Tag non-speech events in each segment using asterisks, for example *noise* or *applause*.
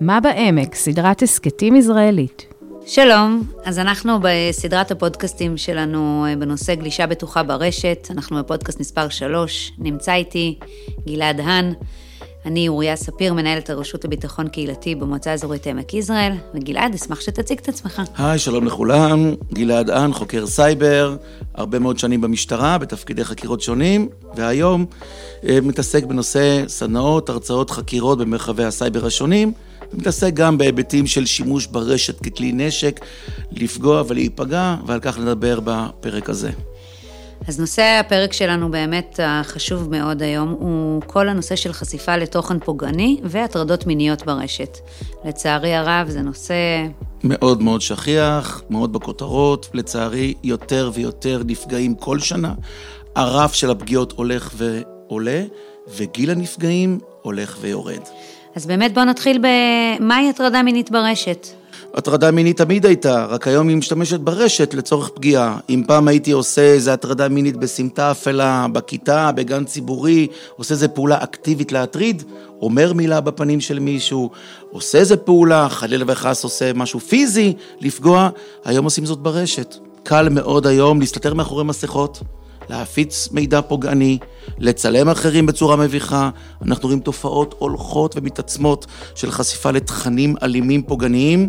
מה בעמק, סדרת הסכתים ישראלית. שלום, אז אנחנו בסדרת הפודקאסטים שלנו אה, בנושא גלישה בטוחה ברשת, אנחנו בפודקאסט מספר 3, נמצא איתי גלעד האן, אני אוריה ספיר, מנהלת הרשות לביטחון קהילתי במועצה האזורית עמק יזרעאל, וגלעד, אשמח שתציג את עצמך. היי, שלום לכולם, גלעד האן, חוקר סייבר, הרבה מאוד שנים במשטרה, בתפקידי חקירות שונים, והיום אה, מתעסק בנושא סדנאות, הרצאות, חקירות במרחבי הסייבר השונים. מתעסק גם בהיבטים של שימוש ברשת ככלי נשק, לפגוע ולהיפגע, ועל כך נדבר בפרק הזה. אז נושא הפרק שלנו באמת החשוב מאוד היום הוא כל הנושא של חשיפה לתוכן פוגעני והטרדות מיניות ברשת. לצערי הרב זה נושא... מאוד מאוד שכיח, מאוד בכותרות, לצערי יותר ויותר נפגעים כל שנה. הרף של הפגיעות הולך ועולה, וגיל הנפגעים הולך ויורד. אז באמת בואו נתחיל במהי הטרדה מינית ברשת. הטרדה מינית תמיד הייתה, רק היום היא משתמשת ברשת לצורך פגיעה. אם פעם הייתי עושה איזה הטרדה מינית בסמטה אפלה, בכיתה, בגן ציבורי, עושה איזה פעולה אקטיבית להטריד, אומר מילה בפנים של מישהו, עושה איזה פעולה, חלילה וחס עושה משהו פיזי, לפגוע, היום עושים זאת ברשת. קל מאוד היום להסתתר מאחורי מסכות. להפיץ מידע פוגעני, לצלם אחרים בצורה מביכה. אנחנו רואים תופעות הולכות ומתעצמות של חשיפה לתכנים אלימים פוגעניים,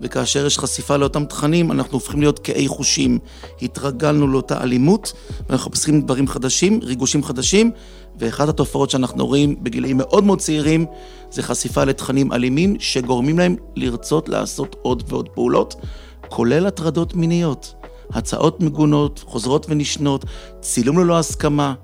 וכאשר יש חשיפה לאותם תכנים, אנחנו הופכים להיות כאי חושים. התרגלנו לאותה אלימות, ואנחנו מחפשים דברים חדשים, ריגושים חדשים, ואחת התופעות שאנחנו רואים בגילאים מאוד מאוד צעירים, זה חשיפה לתכנים אלימים שגורמים להם לרצות לעשות עוד ועוד פעולות, כולל הטרדות מיניות. הצעות מגונות, חוזרות ונשנות, צילום ללא הסכמה,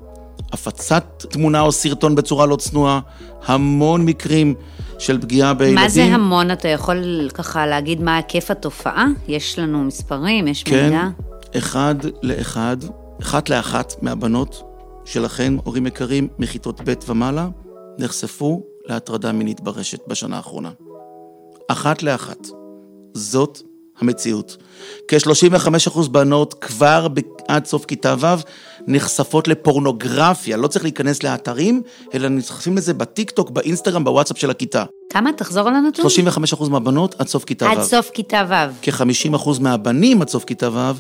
הפצת תמונה או סרטון בצורה לא צנועה, המון מקרים של פגיעה בילדים. מה זה המון? אתה יכול ככה להגיד מה היקף התופעה? יש לנו מספרים, יש כן, מידע? כן, אחד לאחד, אחת לאחת מהבנות שלכן, הורים יקרים, מכיתות ב' ומעלה, נחשפו להטרדה מינית ברשת בשנה האחרונה. אחת לאחת. זאת המציאות. כ-35% בנות כבר עד סוף כיתה ו' נחשפות לפורנוגרפיה, לא צריך להיכנס לאתרים, אלא נחשפים לזה בטיקטוק, באינסטגרם, בוואטסאפ של הכיתה. כמה? תחזור על הנתון. 35% מהבנות עד סוף כיתה ו'. עד סוף כיתה ו'. כ-50% מהבנים עד סוף כיתה ו',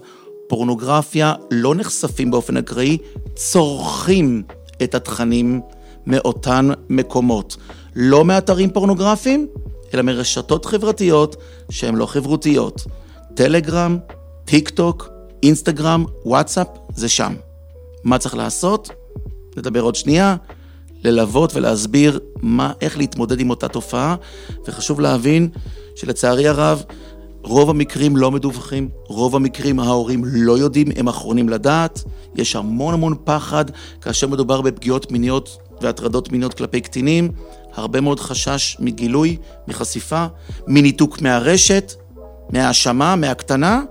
פורנוגרפיה לא נחשפים באופן אקראי, צורכים את התכנים מאותן מקומות. לא מאתרים פורנוגרפיים, אלא מרשתות חברתיות שהן לא חברותיות. טלגרם, טיק טוק, אינסטגרם, וואטסאפ, זה שם. מה צריך לעשות? נדבר עוד שנייה. ללוות ולהסביר מה, איך להתמודד עם אותה תופעה, וחשוב להבין שלצערי הרב, רוב המקרים לא מדווחים, רוב המקרים ההורים לא יודעים, הם אחרונים לדעת, יש המון המון פחד כאשר מדובר בפגיעות מיניות והטרדות מיניות כלפי קטינים, הרבה מאוד חשש מגילוי, מחשיפה, מניתוק מהרשת, מהאשמה, מהקטנה,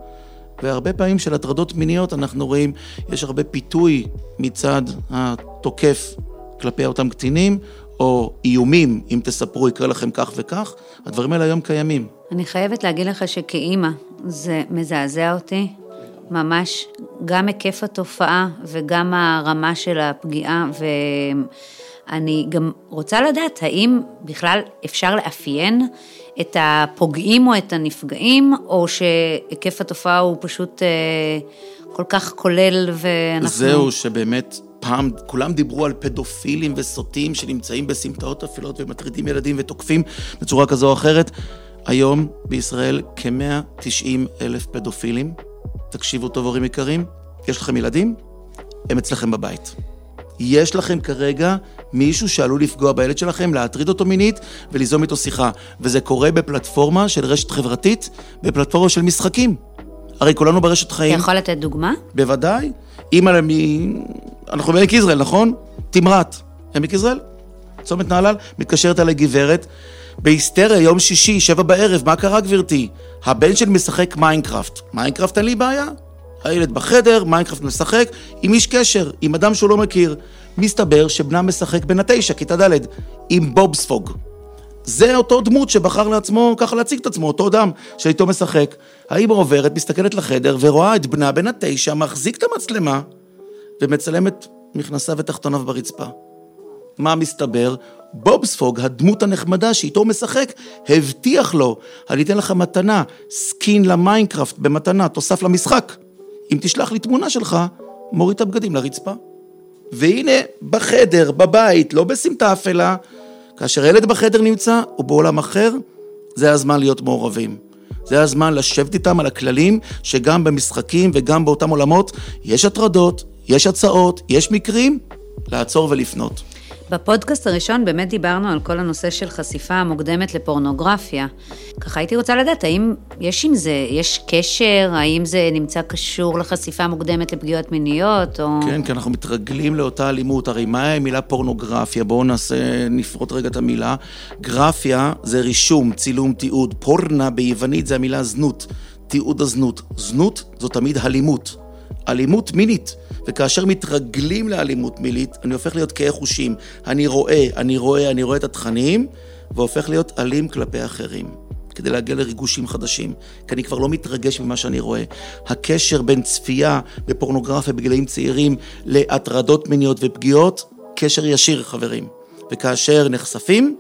והרבה פעמים של הטרדות מיניות אנחנו רואים, יש הרבה פיתוי מצד התוקף כלפי אותם קטינים, או איומים, אם תספרו יקרה לכם כך וכך, הדברים האלה היום קיימים. אני חייבת להגיד לך שכאימא, זה מזעזע אותי, ממש, גם היקף התופעה וגם הרמה של הפגיעה, ואני גם רוצה לדעת, האם בכלל אפשר לאפיין את הפוגעים או את הנפגעים, או שהיקף התופעה הוא פשוט אה, כל כך כולל ואנחנו... זהו, שבאמת פעם כולם דיברו על פדופילים וסוטים שנמצאים בסמטאות אפלות ומטרידים ילדים ותוקפים בצורה כזו או אחרת. היום בישראל כ-190 אלף פדופילים. תקשיבו טוב, הורים יקרים, יש לכם ילדים? הם אצלכם בבית. יש לכם כרגע מישהו שעלול לפגוע בילד שלכם, להטריד אותו מינית וליזום איתו שיחה. וזה קורה בפלטפורמה של רשת חברתית, בפלטפורמה של משחקים. הרי כולנו ברשת חיים. אתה יכול לתת דוגמה? בוודאי. אימא מ... אנחנו בעמק יזרעאל, נכון? תמרת. עמק יזרעאל? צומת נהלל, מתקשרת אליי גברת, בהיסטריה, יום שישי, שבע בערב, מה קרה גברתי? הבן שלי משחק מיינקראפט. מיינקראפט אין לי בעיה. הילד בחדר, מיינקראפט משחק, עם איש קשר, עם אדם שהוא לא מכיר. מסתבר שבנה משחק בן התשע, כיתה ד', עם בובספוג. זה אותו דמות שבחר לעצמו ככה להציג את עצמו, אותו אדם שאיתו משחק. האמא עוברת, מסתכלת לחדר ורואה את בנה בן התשע מחזיק את המצלמה ומצלם את מכנסיו ותחתוניו ברצפה. מה מסתבר? בובספוג, הדמות הנחמדה שאיתו הוא משחק, הבטיח לו, אני אתן לך מתנה, skin למיינקראפט במתנה, תוסף למשחק. אם תשלח לי תמונה שלך, מוריד את הבגדים לרצפה. והנה, בחדר, בבית, לא בסמטה אפלה, כאשר ילד בחדר נמצא, הוא בעולם אחר, זה הזמן להיות מעורבים. זה הזמן לשבת איתם על הכללים, שגם במשחקים וגם באותם עולמות יש הטרדות, יש הצעות, יש מקרים, לעצור ולפנות. בפודקאסט הראשון באמת דיברנו על כל הנושא של חשיפה מוקדמת לפורנוגרפיה. ככה הייתי רוצה לדעת, האם יש עם זה, יש קשר, האם זה נמצא קשור לחשיפה מוקדמת לפגיעות מיניות, או... כן, כי אנחנו מתרגלים לאותה אלימות. הרי מה המילה פורנוגרפיה? בואו נעשה, נפרוט רגע את המילה. גרפיה זה רישום, צילום, תיעוד. פורנה ביוונית זה המילה זנות, תיעוד הזנות. זנות זו תמיד אלימות. אלימות מינית. וכאשר מתרגלים לאלימות מילית, אני הופך להיות כאי חושים. אני רואה, אני רואה, אני רואה את התכנים, והופך להיות אלים כלפי אחרים. כדי להגיע לריגושים חדשים, כי אני כבר לא מתרגש ממה שאני רואה. הקשר בין צפייה בפורנוגרפיה בגילאים צעירים להטרדות מיניות ופגיעות, קשר ישיר, חברים. וכאשר נחשפים,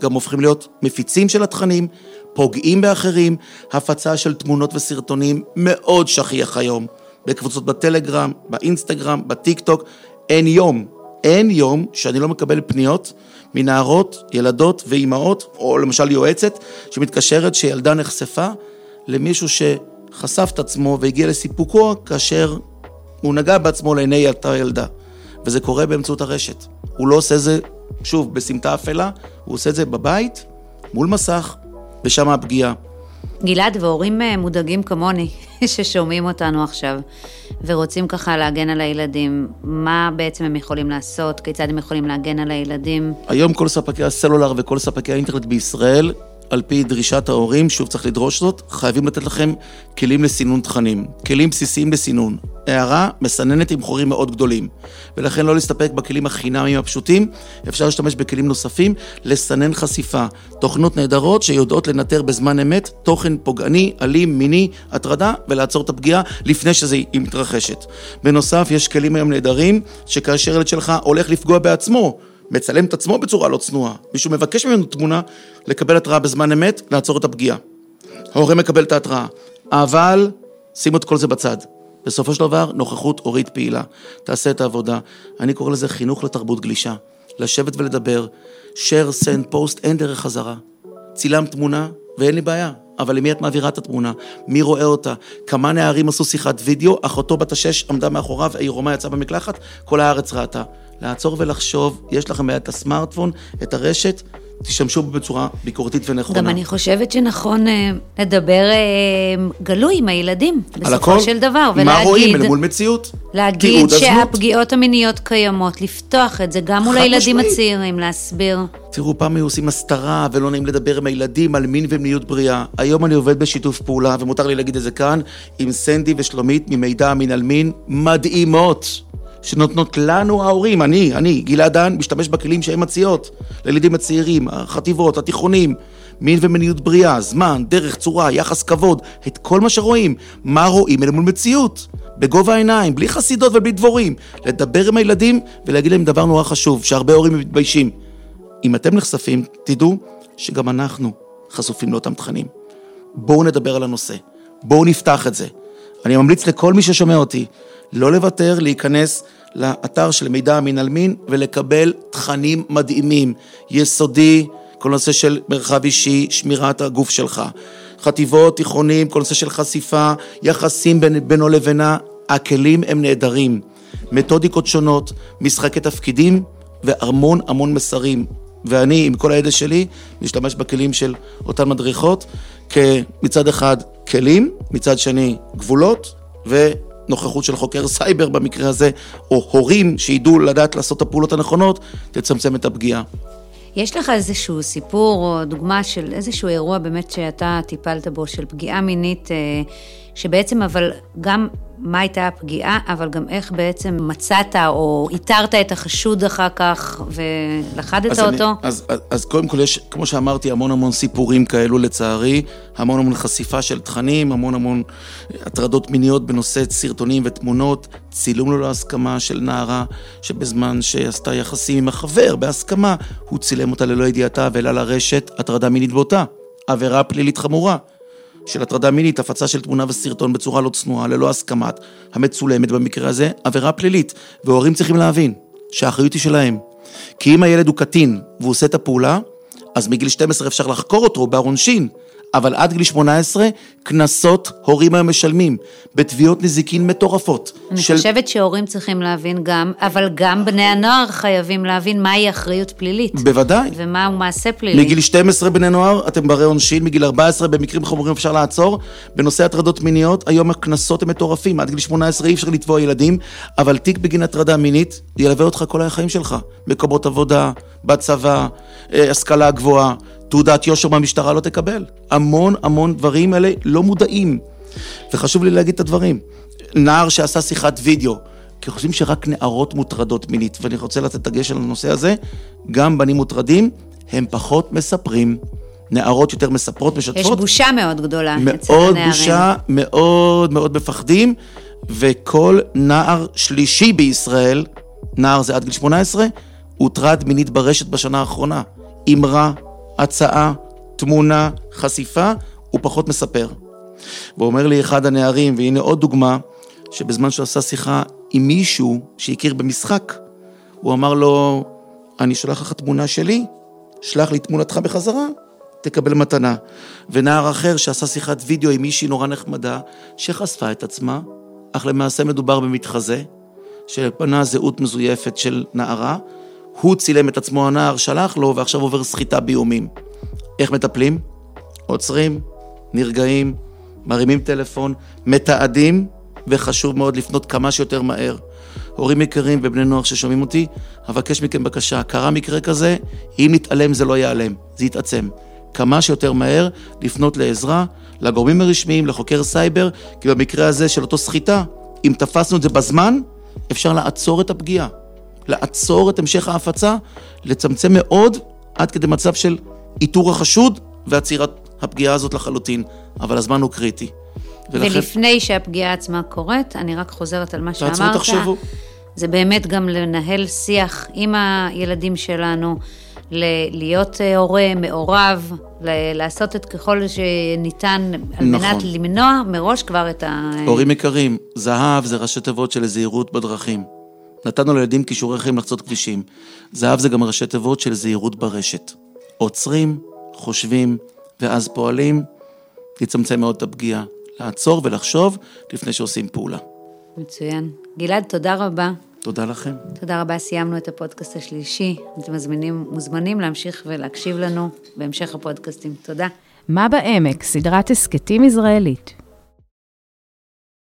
גם הופכים להיות מפיצים של התכנים, פוגעים באחרים, הפצה של תמונות וסרטונים מאוד שכיח היום. בקבוצות בטלגרם, באינסטגרם, בטיק טוק. אין יום, אין יום שאני לא מקבל פניות מנערות, ילדות ואימהות, או למשל יועצת, שמתקשרת שילדה נחשפה למישהו שחשף את עצמו והגיע לסיפוקו כאשר הוא נגע בעצמו לעיני אותה ילדה. וזה קורה באמצעות הרשת. הוא לא עושה זה, שוב, בסמטה אפלה, הוא עושה את זה בבית, מול מסך, ושם הפגיעה. גלעד והורים אה, מודאגים כמוני, *laughs* ששומעים אותנו עכשיו, ורוצים ככה להגן על הילדים, מה בעצם הם יכולים לעשות, כיצד הם יכולים להגן על הילדים? היום כל ספקי הסלולר וכל ספקי האינטרנט בישראל על פי דרישת ההורים, שוב צריך לדרוש זאת, חייבים לתת לכם כלים לסינון תכנים, כלים בסיסיים לסינון. הערה מסננת עם חורים מאוד גדולים, ולכן לא להסתפק בכלים החינמיים הפשוטים, אפשר להשתמש בכלים נוספים, לסנן חשיפה. תוכנות נהדרות שיודעות לנטר בזמן אמת תוכן פוגעני, אלים, מיני, הטרדה, ולעצור את הפגיעה לפני שזה מתרחשת. בנוסף, יש כלים היום נהדרים, שכאשר ילד שלך הולך לפגוע בעצמו, מצלם את עצמו בצורה לא צנועה, מישהו מבקש ממנו תמונה, לקבל התראה בזמן אמת, לעצור את הפגיעה. ההורה מקבל את ההתראה, אבל שימו את כל זה בצד. בסופו של דבר, נוכחות הורית פעילה. תעשה את העבודה. אני קורא לזה חינוך לתרבות גלישה. לשבת ולדבר, share, send, post, אין דרך חזרה. צילם תמונה, ואין לי בעיה. אבל למי את מעבירה את התמונה? מי רואה אותה? כמה נערים עשו שיחת וידאו, אחותו בת השש עמדה מאחוריו, העירומה יצאה במקלחת, כל הארץ ראתה. לעצור ולחשוב, יש לכם את הסמארטפון, את הרשת, תשתמשו בו בצורה ביקורתית ונכונה. גם אני חושבת שנכון אה, לדבר אה, גלוי עם הילדים, בסופו של דבר, ולהגיד... מה רואים אל מול מציאות? להגיד. שהפגיעות המיניות קיימות, לפתוח את זה גם מול הילדים משמעית. הצעירים, להסביר. תראו, פעם היו עושים הסתרה ולא נעים לדבר עם הילדים על מין ומיניות בריאה. היום אני עובד בשיתוף פעולה, ומותר לי להגיד את זה כאן, עם סנדי ושלומית ממידע מין על מין מדהימות. שנותנות לנו ההורים, אני, אני, גלעד דן, משתמש בכלים שהן מציעות לילדים הצעירים, החטיבות, התיכונים, מין ומיניות בריאה, זמן, דרך, צורה, יחס כבוד, את כל מה שרואים, מה רואים אל מול מציאות, בגובה העיניים, בלי חסידות ובלי דבורים, לדבר עם הילדים ולהגיד להם דבר נורא חשוב, שהרבה הורים מתביישים. אם אתם נחשפים, תדעו שגם אנחנו חשופים לאותם תכנים. בואו נדבר על הנושא, בואו נפתח את זה. אני ממליץ לכל מי ששומע אותי, לא לוותר, להיכנס לאתר של מידע מין על מין ולקבל תכנים מדהימים, יסודי, כל נושא של מרחב אישי, שמירת הגוף שלך. חטיבות, תיכונים, כל נושא של חשיפה, יחסים בין, בינו לבינה, הכלים הם נהדרים. מתודיקות שונות, משחקי תפקידים והמון המון מסרים. ואני, עם כל הידע שלי, משתמש בכלים של אותן מדריכות, כמצד אחד כלים, מצד שני גבולות, ונוכחות של חוקר סייבר במקרה הזה, או הורים שידעו לדעת לעשות את הפעולות הנכונות, תצמצם את הפגיעה. יש לך איזשהו סיפור או דוגמה של איזשהו אירוע באמת שאתה טיפלת בו, של פגיעה מינית אה, שבעצם אבל גם מה הייתה הפגיעה, אבל גם איך בעצם מצאת או איתרת את החשוד אחר כך ולכדת אז אותו. אני, אז, אז, אז קודם כל יש, כמו שאמרתי, המון המון סיפורים כאלו לצערי, המון המון חשיפה של תכנים, המון המון הטרדות מיניות בנושא סרטונים ותמונות, צילום ללא הסכמה של נערה, שבזמן שעשתה יחסים עם החבר בהסכמה, הוא צילם אותה ללא ידיעתה והעלה לרשת הטרדה מינית באותה. עבירה פלילית חמורה. של הטרדה מינית, הפצה של תמונה וסרטון בצורה לא צנועה, ללא הסכמת המצולמת במקרה הזה, עבירה פלילית. והורים צריכים להבין שהאחריות היא שלהם. כי אם הילד הוא קטין והוא עושה את הפעולה, אז מגיל 12 אפשר לחקור אותו בארון שין, אבל עד גיל 18, קנסות הורים היום משלמים, בתביעות נזיקין מטורפות. אני של... חושבת שהורים צריכים להבין גם, אבל גם בני הנוער חייבים להבין מהי אחריות פלילית. בוודאי. ומהו מעשה פלילי. מגיל 12 בני נוער, אתם ברי עונשין, מגיל 14 במקרים חמורים אפשר לעצור. בנושא הטרדות מיניות, היום הקנסות הם מטורפים, עד גיל 18 אי אפשר לתבוע ילדים, אבל תיק בגין הטרדה מינית ילווה אותך כל החיים שלך. מקומות עבודה, בצבא, אה, השכלה גבוהה. תעודת יושר מהמשטרה לא תקבל. המון המון דברים האלה לא מודעים. וחשוב לי להגיד את הדברים. נער שעשה שיחת וידאו, כי חושבים שרק נערות מוטרדות מינית, ואני רוצה לתת דגש על הנושא הזה, גם בנים מוטרדים, הם פחות מספרים. נערות יותר מספרות, משתפות. יש בושה מאוד גדולה אצל הנערים. מאוד בושה, מאוד מאוד מפחדים, וכל נער שלישי בישראל, נער זה עד גיל 18, הוטרד מינית ברשת בשנה האחרונה. אמרה, הצעה, תמונה, חשיפה, הוא פחות מספר. ואומר לי אחד הנערים, והנה עוד דוגמה, שבזמן שהוא עשה שיחה עם מישהו שהכיר במשחק, הוא אמר לו, אני שולח לך תמונה שלי, שלח לי תמונתך בחזרה, תקבל מתנה. ונער אחר שעשה שיחת וידאו עם מישהי נורא נחמדה, שחשפה את עצמה, אך למעשה מדובר במתחזה, שפנה זהות מזויפת של נערה, הוא צילם את עצמו הנער, שלח לו, ועכשיו עובר סחיטה באיומים. איך מטפלים? עוצרים, נרגעים, מרימים טלפון, מתעדים, וחשוב מאוד לפנות כמה שיותר מהר. הורים יקרים ובני נוער ששומעים אותי, אבקש מכם בקשה, קרה מקרה כזה, אם נתעלם זה לא ייעלם, זה יתעצם. כמה שיותר מהר לפנות לעזרה, לגורמים הרשמיים, לחוקר סייבר, כי במקרה הזה של אותו סחיטה, אם תפסנו את זה בזמן, אפשר לעצור את הפגיעה. לעצור את המשך ההפצה, לצמצם מאוד עד כדי מצב של איתור החשוד ועצירת הפגיעה הזאת לחלוטין, אבל הזמן הוא קריטי. ולכן... ולפני שהפגיעה עצמה קורית, אני רק חוזרת על מה שאמרת. תעצרו, תחשבו. זה באמת גם לנהל שיח עם הילדים שלנו, להיות אה, הורה מעורב, לעשות את ככל שניתן על נכון. מנת למנוע מראש כבר את ה... הורים יקרים, זהב זה ראשי תיבות של זהירות בדרכים. נתנו לילדים כישורי חיים לחצות כבישים. זהב זה גם ראשי תיבות של זהירות ברשת. עוצרים, חושבים, ואז פועלים, לצמצם מאוד את הפגיעה. לעצור ולחשוב לפני שעושים פעולה. מצוין. גלעד, תודה רבה. תודה לכם. תודה רבה, סיימנו את הפודקאסט השלישי. אתם מזמינים, מוזמנים להמשיך ולהקשיב לנו בהמשך הפודקאסטים. תודה. מה בעמק, סדרת הסכתים ישראלית.